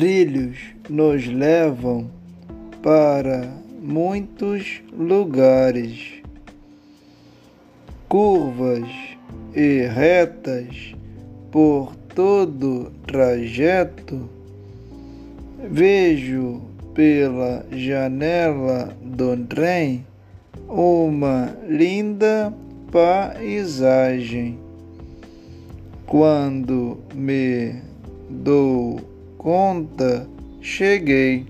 Trilhos nos levam para muitos lugares. Curvas e retas por todo trajeto. Vejo pela janela do trem uma linda paisagem. Quando me dou conta, cheguei.